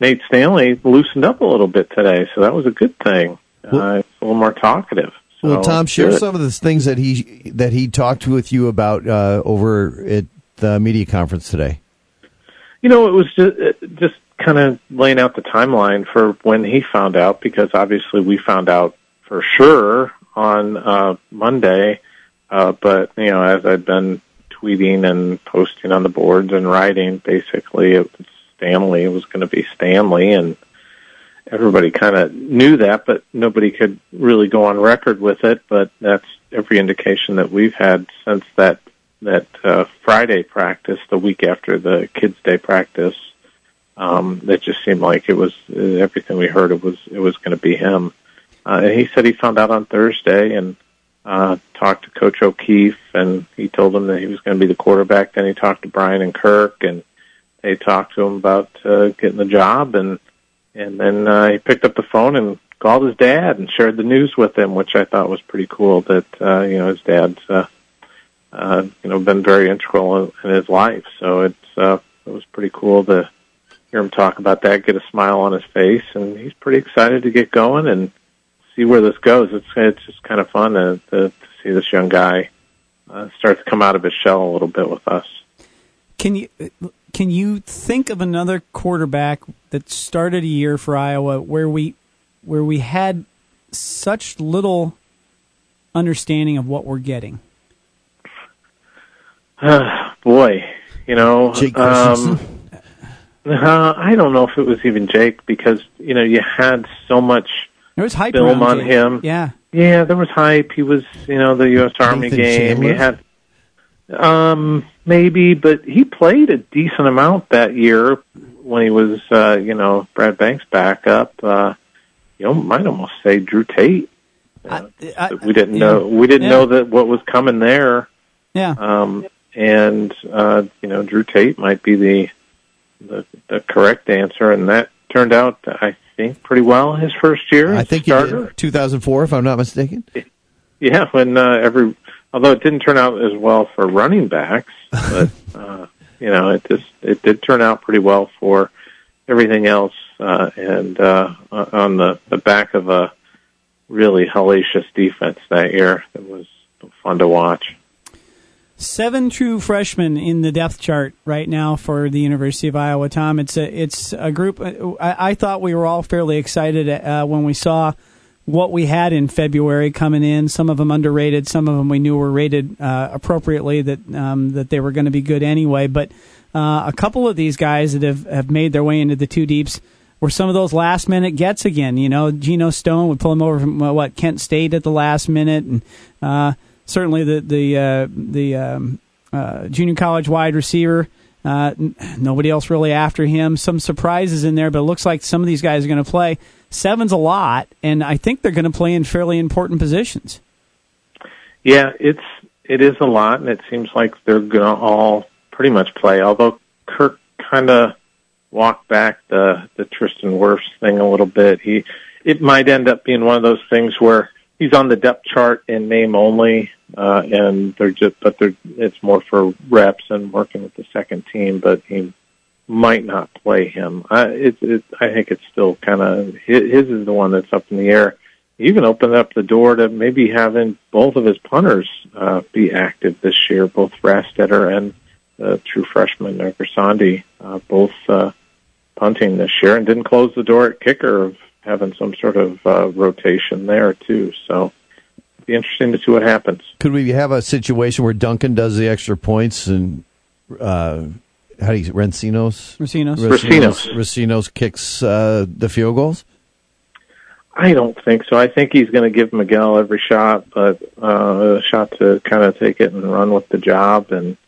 Nate Stanley loosened up a little bit today, so that was a good thing. Uh, a little more talkative. Well, Tom, share good. some of the things that he that he talked with you about uh, over at the media conference today. You know, it was just, just kind of laying out the timeline for when he found out, because obviously we found out for sure on uh, Monday. Uh, but you know, as I'd been tweeting and posting on the boards and writing, basically it was Stanley. It was going to be Stanley, and everybody kind of knew that, but nobody could really go on record with it. But that's every indication that we've had since that that uh, Friday practice, the week after the Kids Day practice. Um, that just seemed like it was everything we heard. It was it was going to be him. Uh, and he said he found out on Thursday and uh, talked to Coach O'Keefe, and he told him that he was going to be the quarterback. Then he talked to Brian and Kirk, and they talked to him about uh, getting the job. And and then uh, he picked up the phone and called his dad and shared the news with him, which I thought was pretty cool. That uh, you know his dad's uh, uh, you know been very integral in, in his life, so it's uh, it was pretty cool to hear him talk about that, get a smile on his face, and he's pretty excited to get going and see where this goes. It's it's just kind of fun to, to, to see this young guy uh, start to come out of his shell a little bit with us. Can you can you think of another quarterback that started a year for Iowa where we where we had such little understanding of what we're getting? (sighs) Boy, you know, Jake um, (laughs) uh, I don't know if it was even Jake because you know you had so much There was hype film on Jake. him. Yeah. Yeah, there was hype. He was, you know, the U.S. Army game. You had, um, maybe, but he played a decent amount that year when he was, uh, you know, Brad Banks backup. Uh, you know, might almost say Drew Tate. I, I, we didn't yeah. know. We didn't Yeah. know that what was coming there. yeah. Um, and uh, you know, Drew Tate might be the, the the correct answer, and that turned out, I think, pretty well his first year. I think he starter. did 2004, if I'm not mistaken. (laughs) Yeah, when uh, every although it didn't turn out as well for running backs, (laughs) but uh, you know it just it did turn out pretty well for everything else, uh, and uh, on the the back of a really hellacious defense that year. It was fun to watch. Seven true freshmen in the depth chart right now for the University of Iowa. Tom, it's a it's a group. I, I thought we were all fairly excited uh, when we saw what we had in February coming in. Some of them underrated, some of them we knew were rated uh, appropriately that um, that they were going to be good anyway. But uh, a couple of these guys that have have made their way into the two deeps were some of those last minute gets again. You know, Geno Stone would pull him over from uh, what Kent State at the last minute, and uh, certainly the the uh, the um, uh, junior college wide receiver. Uh, n- nobody else really after him. Some surprises in there, but it looks like some of these guys are going to play. Seven's a lot, and I think they're going to play in fairly important positions. Yeah, it's it is a lot, and it seems like they're going to all pretty much play. Although Kirk kind of walked back the the Tristan Wirfs thing a little bit. He it might end up being one of those things where he's on the depth chart in name only, uh, and they're just but they're it's more for reps and working with the second team. But he might not play him. I it, it I think it's still kind of his, is the one that's up in the air. he even opened up the door to maybe having both of his punters uh, be active this year, both Rastetter and the true freshman uh, uh, both uh, punting this year, and didn't close the door at kicker of having some sort of uh, rotation there too. So it'd be interesting to see what happens. Could we have a situation where Duncan does the extra points and uh, how do you Recinos? Recinos. Recinos. Recinos kicks uh, the field goals. I don't think so. I think he's going to give Miguel every shot, but uh, a shot to kind of take it and run with the job. And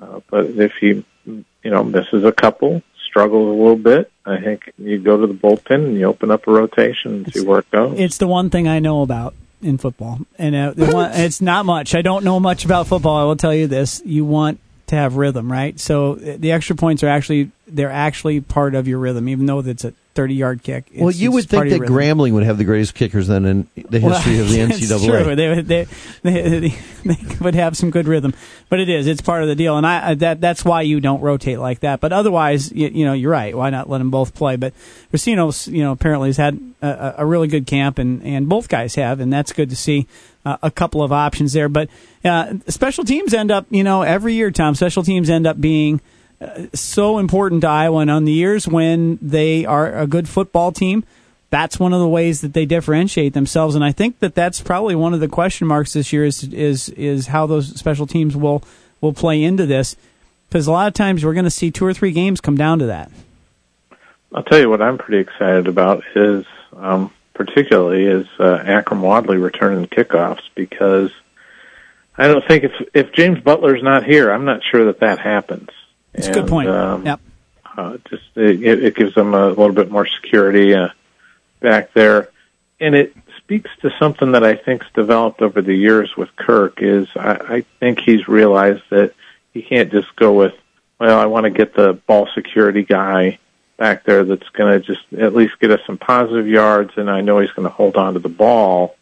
uh, but if he, you know, misses a couple, struggles a little bit, I think you go to the bullpen and you open up a rotation and see where it goes. It's the one thing I know about in football, and uh, the one, it's not much. I don't know much about football. I will tell you this: you want to have rhythm, right? So uh, the extra points are actually they're actually part of your rhythm, even though it's a 30 yard kick. It's, well, you would think that rhythm. Grambling would have the greatest kickers then in the history Well, of the (laughs) NCAA. true. They, would- they, they, they, would have some good rhythm, but it is. It's part of the deal, and I that that's why you don't rotate like that. But otherwise, you, you know, you're right. Why not let them both play? But Recinos, you know, apparently has had a, a really good camp, and and both guys have, and that's good to see. Uh, a couple of options there, but uh, special teams end up, you know, every year, Tom. Special teams end up being so important to Iowa, and on the years when they are a good football team, that's one of the ways that they differentiate themselves. And I think that that's probably one of the question marks this year is is is how those special teams will will play into this, because a lot of times we're going to see two or three games come down to that. I'll tell you what I'm pretty excited about is um, particularly is uh, Akrum Wadley returning kickoffs because I don't think if if James Butler's not here, I'm not sure that that happens. It's a good point. Um, yep. uh, just it, it gives them a little bit more security uh, back there, and it speaks to something that I think's developed over the years with Kirk. Is I, I think he's realized that he can't just go with, well, I want to get the ball security guy back there that's going to just at least get us some positive yards, and I know he's going to hold on to the ball,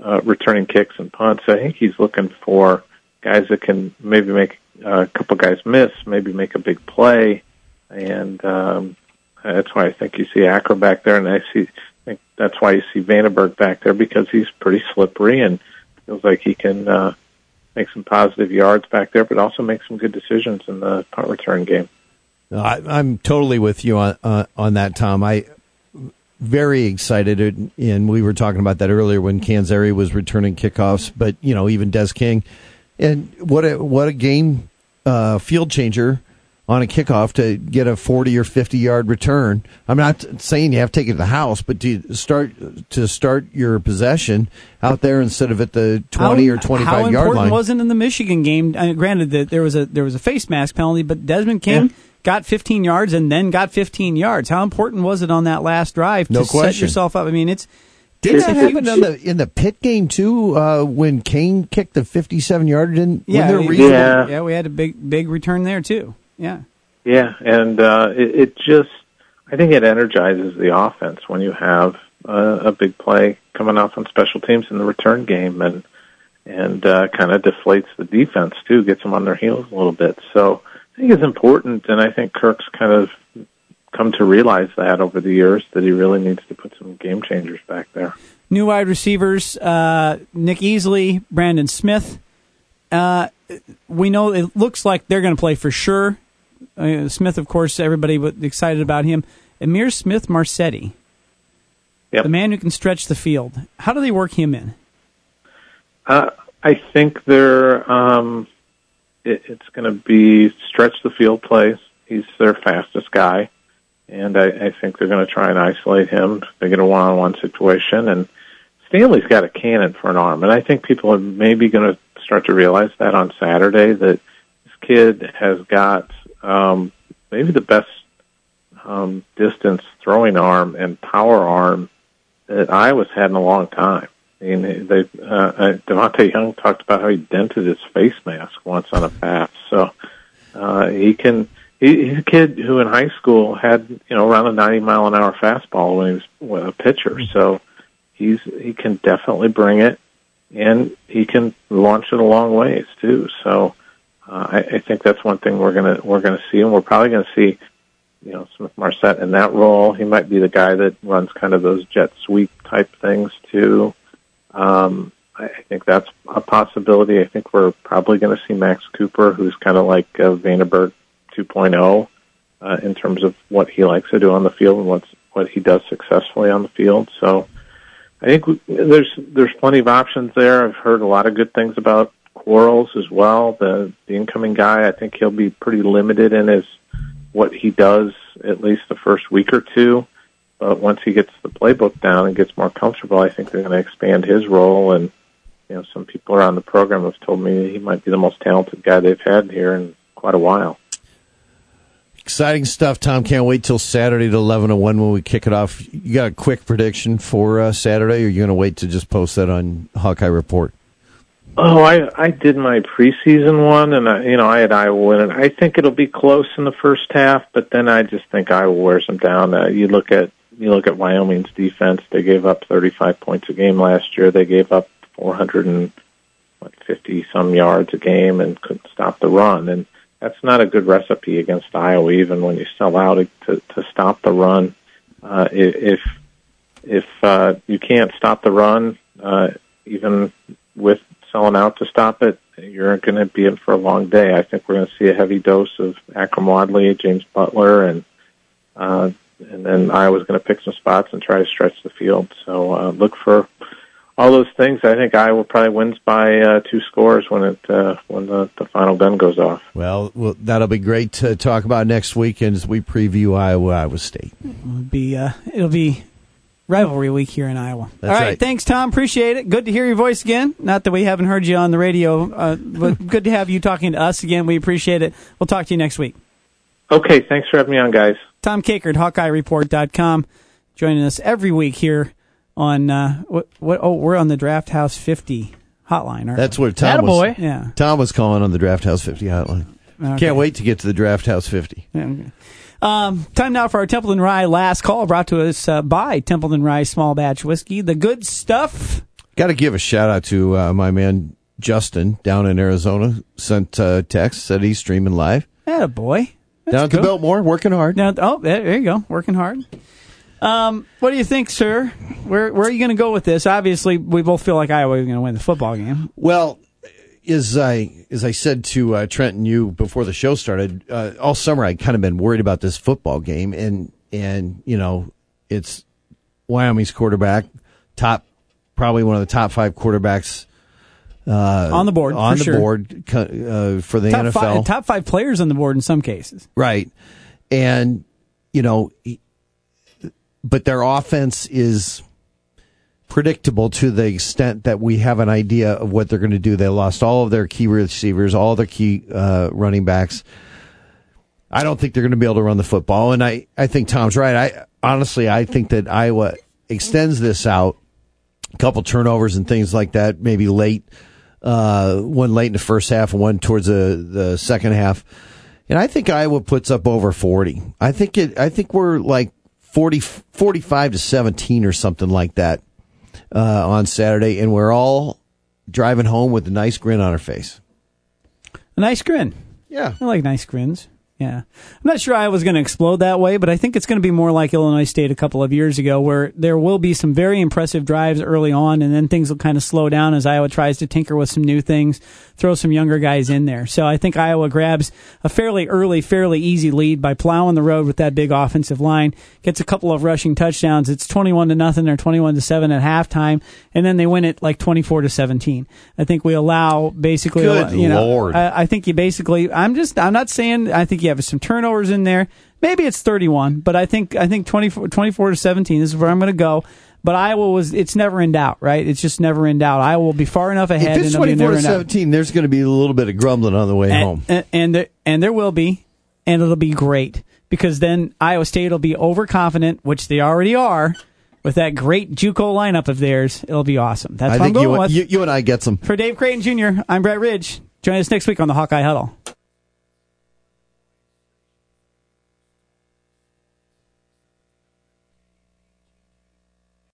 uh, returning kicks and punts. I think he's looking for guys that can maybe make uh, a couple guys miss, maybe make a big play, and um, that's why I think you see Akrum back there, and I see I think that's why you see VandeBerg back there because he's pretty slippery and feels like he can uh, make some positive yards back there, but also make some good decisions in the punt return game. No, I, I'm totally with you on uh, on that, Tom. I very excited, and we were talking about that earlier when Canzeri was returning kickoffs. But you know, even Des King, and what a what a game uh, field changer on a kickoff to get a 40 or 50 yard return. I'm not saying you have to take it to the house, but to start to start your possession out there instead of at the 20 how, or 25 how yard important line. wasn't in the Michigan game? Uh, granted that there was a there was a face mask penalty, but Desmond King got 15 yards and then got 15 yards. How important was it on that last drive No to set yourself up? I mean, it's Did that a happen huge- in the in the Pitt game too? Uh, when Koehn kicked the fifty-seven yarder, didn't yeah, we- Yeah. yeah, we had a big big return there too. Yeah. Yeah, and uh, it, it just, I think it energizes the offense when you have uh, a big play coming off on special teams in the return game, and and uh, kind of deflates the defense too, gets them on their heels a little bit. So I think it's important, and I think Kirk's kind of come to realize that over the years that he really needs to put some game changers back there. New wide receivers: uh, Nick Easley, Brandon Smith. Uh, we know it looks like they're going to play for sure. Uh, Smith, of course, everybody was excited about him. Ihmir Smith-Marsette, Yep. the man who can stretch the field. How do they work him in? Uh, I think they're um, it, it's going to be stretch the field plays. He's their fastest guy, and I, I think they're going to try and isolate him. They get a one-on-one situation, and Stanley's got a cannon for an arm, and I think people are maybe going to start to realize that on Saturday that this kid has got um, maybe the best um, distance throwing arm and power arm that Iowa's had in a long time. I mean, they, uh, uh, Devontae Young talked about how he dented his face mask once on a pass. So, uh, he can, he, he's a kid who in high school had, you know, around a 90 mile an hour fastball when he was a pitcher. So he's, he can definitely bring it and he can launch it a long ways too. So, uh, I, I think that's one thing we're going to, we're going to see and we're probably going to see you know Smith-Marsette in that role. He might be the guy that runs kind of those jet sweep type things too. Um, I, think that's a possibility. I think we're probably going to see Max Cooper, who's kind of like uh, VandeBerg 2.0 uh, in terms of what he likes to do on the field and what's what he does successfully on the field. So I think we, there's there's plenty of options there. I've heard a lot of good things about Quarles as well, the the incoming guy. I think he'll be pretty limited in his what he does at least the first week or two. But once he gets the playbook down and gets more comfortable, I think they're going to expand his role. And you know, some people around the program have told me he might be the most talented guy they've had here in quite a while. Exciting stuff, Tom. Can't wait till Saturday at 11 and 1 when we kick it off. You got a quick prediction for uh, Saturday, or are you going to wait to just post that on Hawkeye Report? Oh, I I did my preseason one, and I, you know I had Iowa winning. I think it'll be close in the first half, but then I just think Iowa wears them down. Uh, you look at you look at Wyoming's defense; they gave up 35 points a game last year. They gave up 450 some yards a game and couldn't stop the run. And that's not a good recipe against Iowa, even when you sell out to to stop the run. Uh, if if uh, you can't stop the run, uh, even with selling out to stop it, you're going to be in for a long day. I think we're going to see a heavy dose of Akrum Wadley, James Butler, and uh, and then Iowa's going to pick some spots and try to stretch the field. So uh, look for all those things. I think Iowa probably wins by uh, two scores when it uh, when the, the final gun goes off. Well, well, that'll be great to talk about next weekend as we preview Iowa Iowa State. It'll be uh, it'll be rivalry week here in Iowa. That's All right, right. thanks, Tom. Appreciate it. Good to hear your voice again. Not that we haven't heard you on the radio, uh, but (laughs) good to have you talking to us again. We appreciate it. We'll talk to you next week. Okay, thanks for having me on, guys. Tom Kakert, HawkeyeReport.com, joining us every week here on uh, what? What? Oh, we're on the Draft House 50 hotline. Aren't That's we? where Tom was. Yeah. Tom was calling on the Draft House 50 hotline. Okay. Can't wait to get to the Draft House 50. Yeah, okay. Um, time now for our Templeton Rye last call, brought to us uh, by Templeton Rye Small Batch Whiskey. The good stuff. Got to give a shout out to uh, my man Justin down in Arizona. Sent uh, text, said he's streaming live. Atta boy. down at the. Biltmore, working hard. Now, oh, there there you go, working hard. Um, what do you think, sir? Where where are you going to go with this? Obviously, we both feel like Iowa is going to win the football game. Well, as I as I said to uh, Trent and you before the show started, uh, all summer I kind of been worried about this football game, and and you know it's Wyoming's quarterback, top probably one of the top five quarterbacks uh, On the board, on for the sure. board uh, for the top NFL. Five, top five players on the board in some cases. Right. And, you know, he- but their offense is predictable to the extent that we have an idea of what they're going to do. They lost all of their key receivers, all their key uh, running backs. I don't think they're going to be able to run the football. And I, I think Tom's right. I honestly, I think that Iowa extends this out a couple turnovers and things like that, maybe late, uh, one late in the first half and one towards the, the second half. And I think Iowa puts up over 40. I think it, I think we're like 40, 45 to 17 or something like that, uh, on Saturday. And we're all driving home with a nice grin on our face. A nice grin. Yeah. I like nice grins. Yeah. I'm not sure Iowa's going to explode that way, but I think it's going to be more like Illinois State a couple of years ago, where there will be some very impressive drives early on, and then things will kind of slow down as Iowa tries to tinker with some new things, throw some younger guys in there. So I think Iowa grabs a fairly early, fairly easy lead by plowing the road with that big offensive line, gets a couple of rushing touchdowns. It's 21 to nothing or 21 to 7 at halftime, and then they win it like 24 to 17. I think we allow basically, Good you know, Lord. I, I think you basically. I'm just. I'm not saying. I think you have some turnovers in there. Maybe it's 31, but I think I think 24, 24 to 17 this is where I'm going to go. But Iowa was. It's never in doubt, right? It's just never in doubt. Iowa will be far enough ahead. If it's and it'll be 24 never to in doubt. 17, there's going to be a little bit of grumbling on the way home. And, and there and there will be, and it'll be great because then Iowa State will be overconfident, which they already are, with that great JUCO lineup of theirs. It'll be awesome. That's I what I'm going you, with. you, you and I get some. For Dave Creighton Jr., I'm Brett Ridge. Join us next week on the Hawkeye Huddle.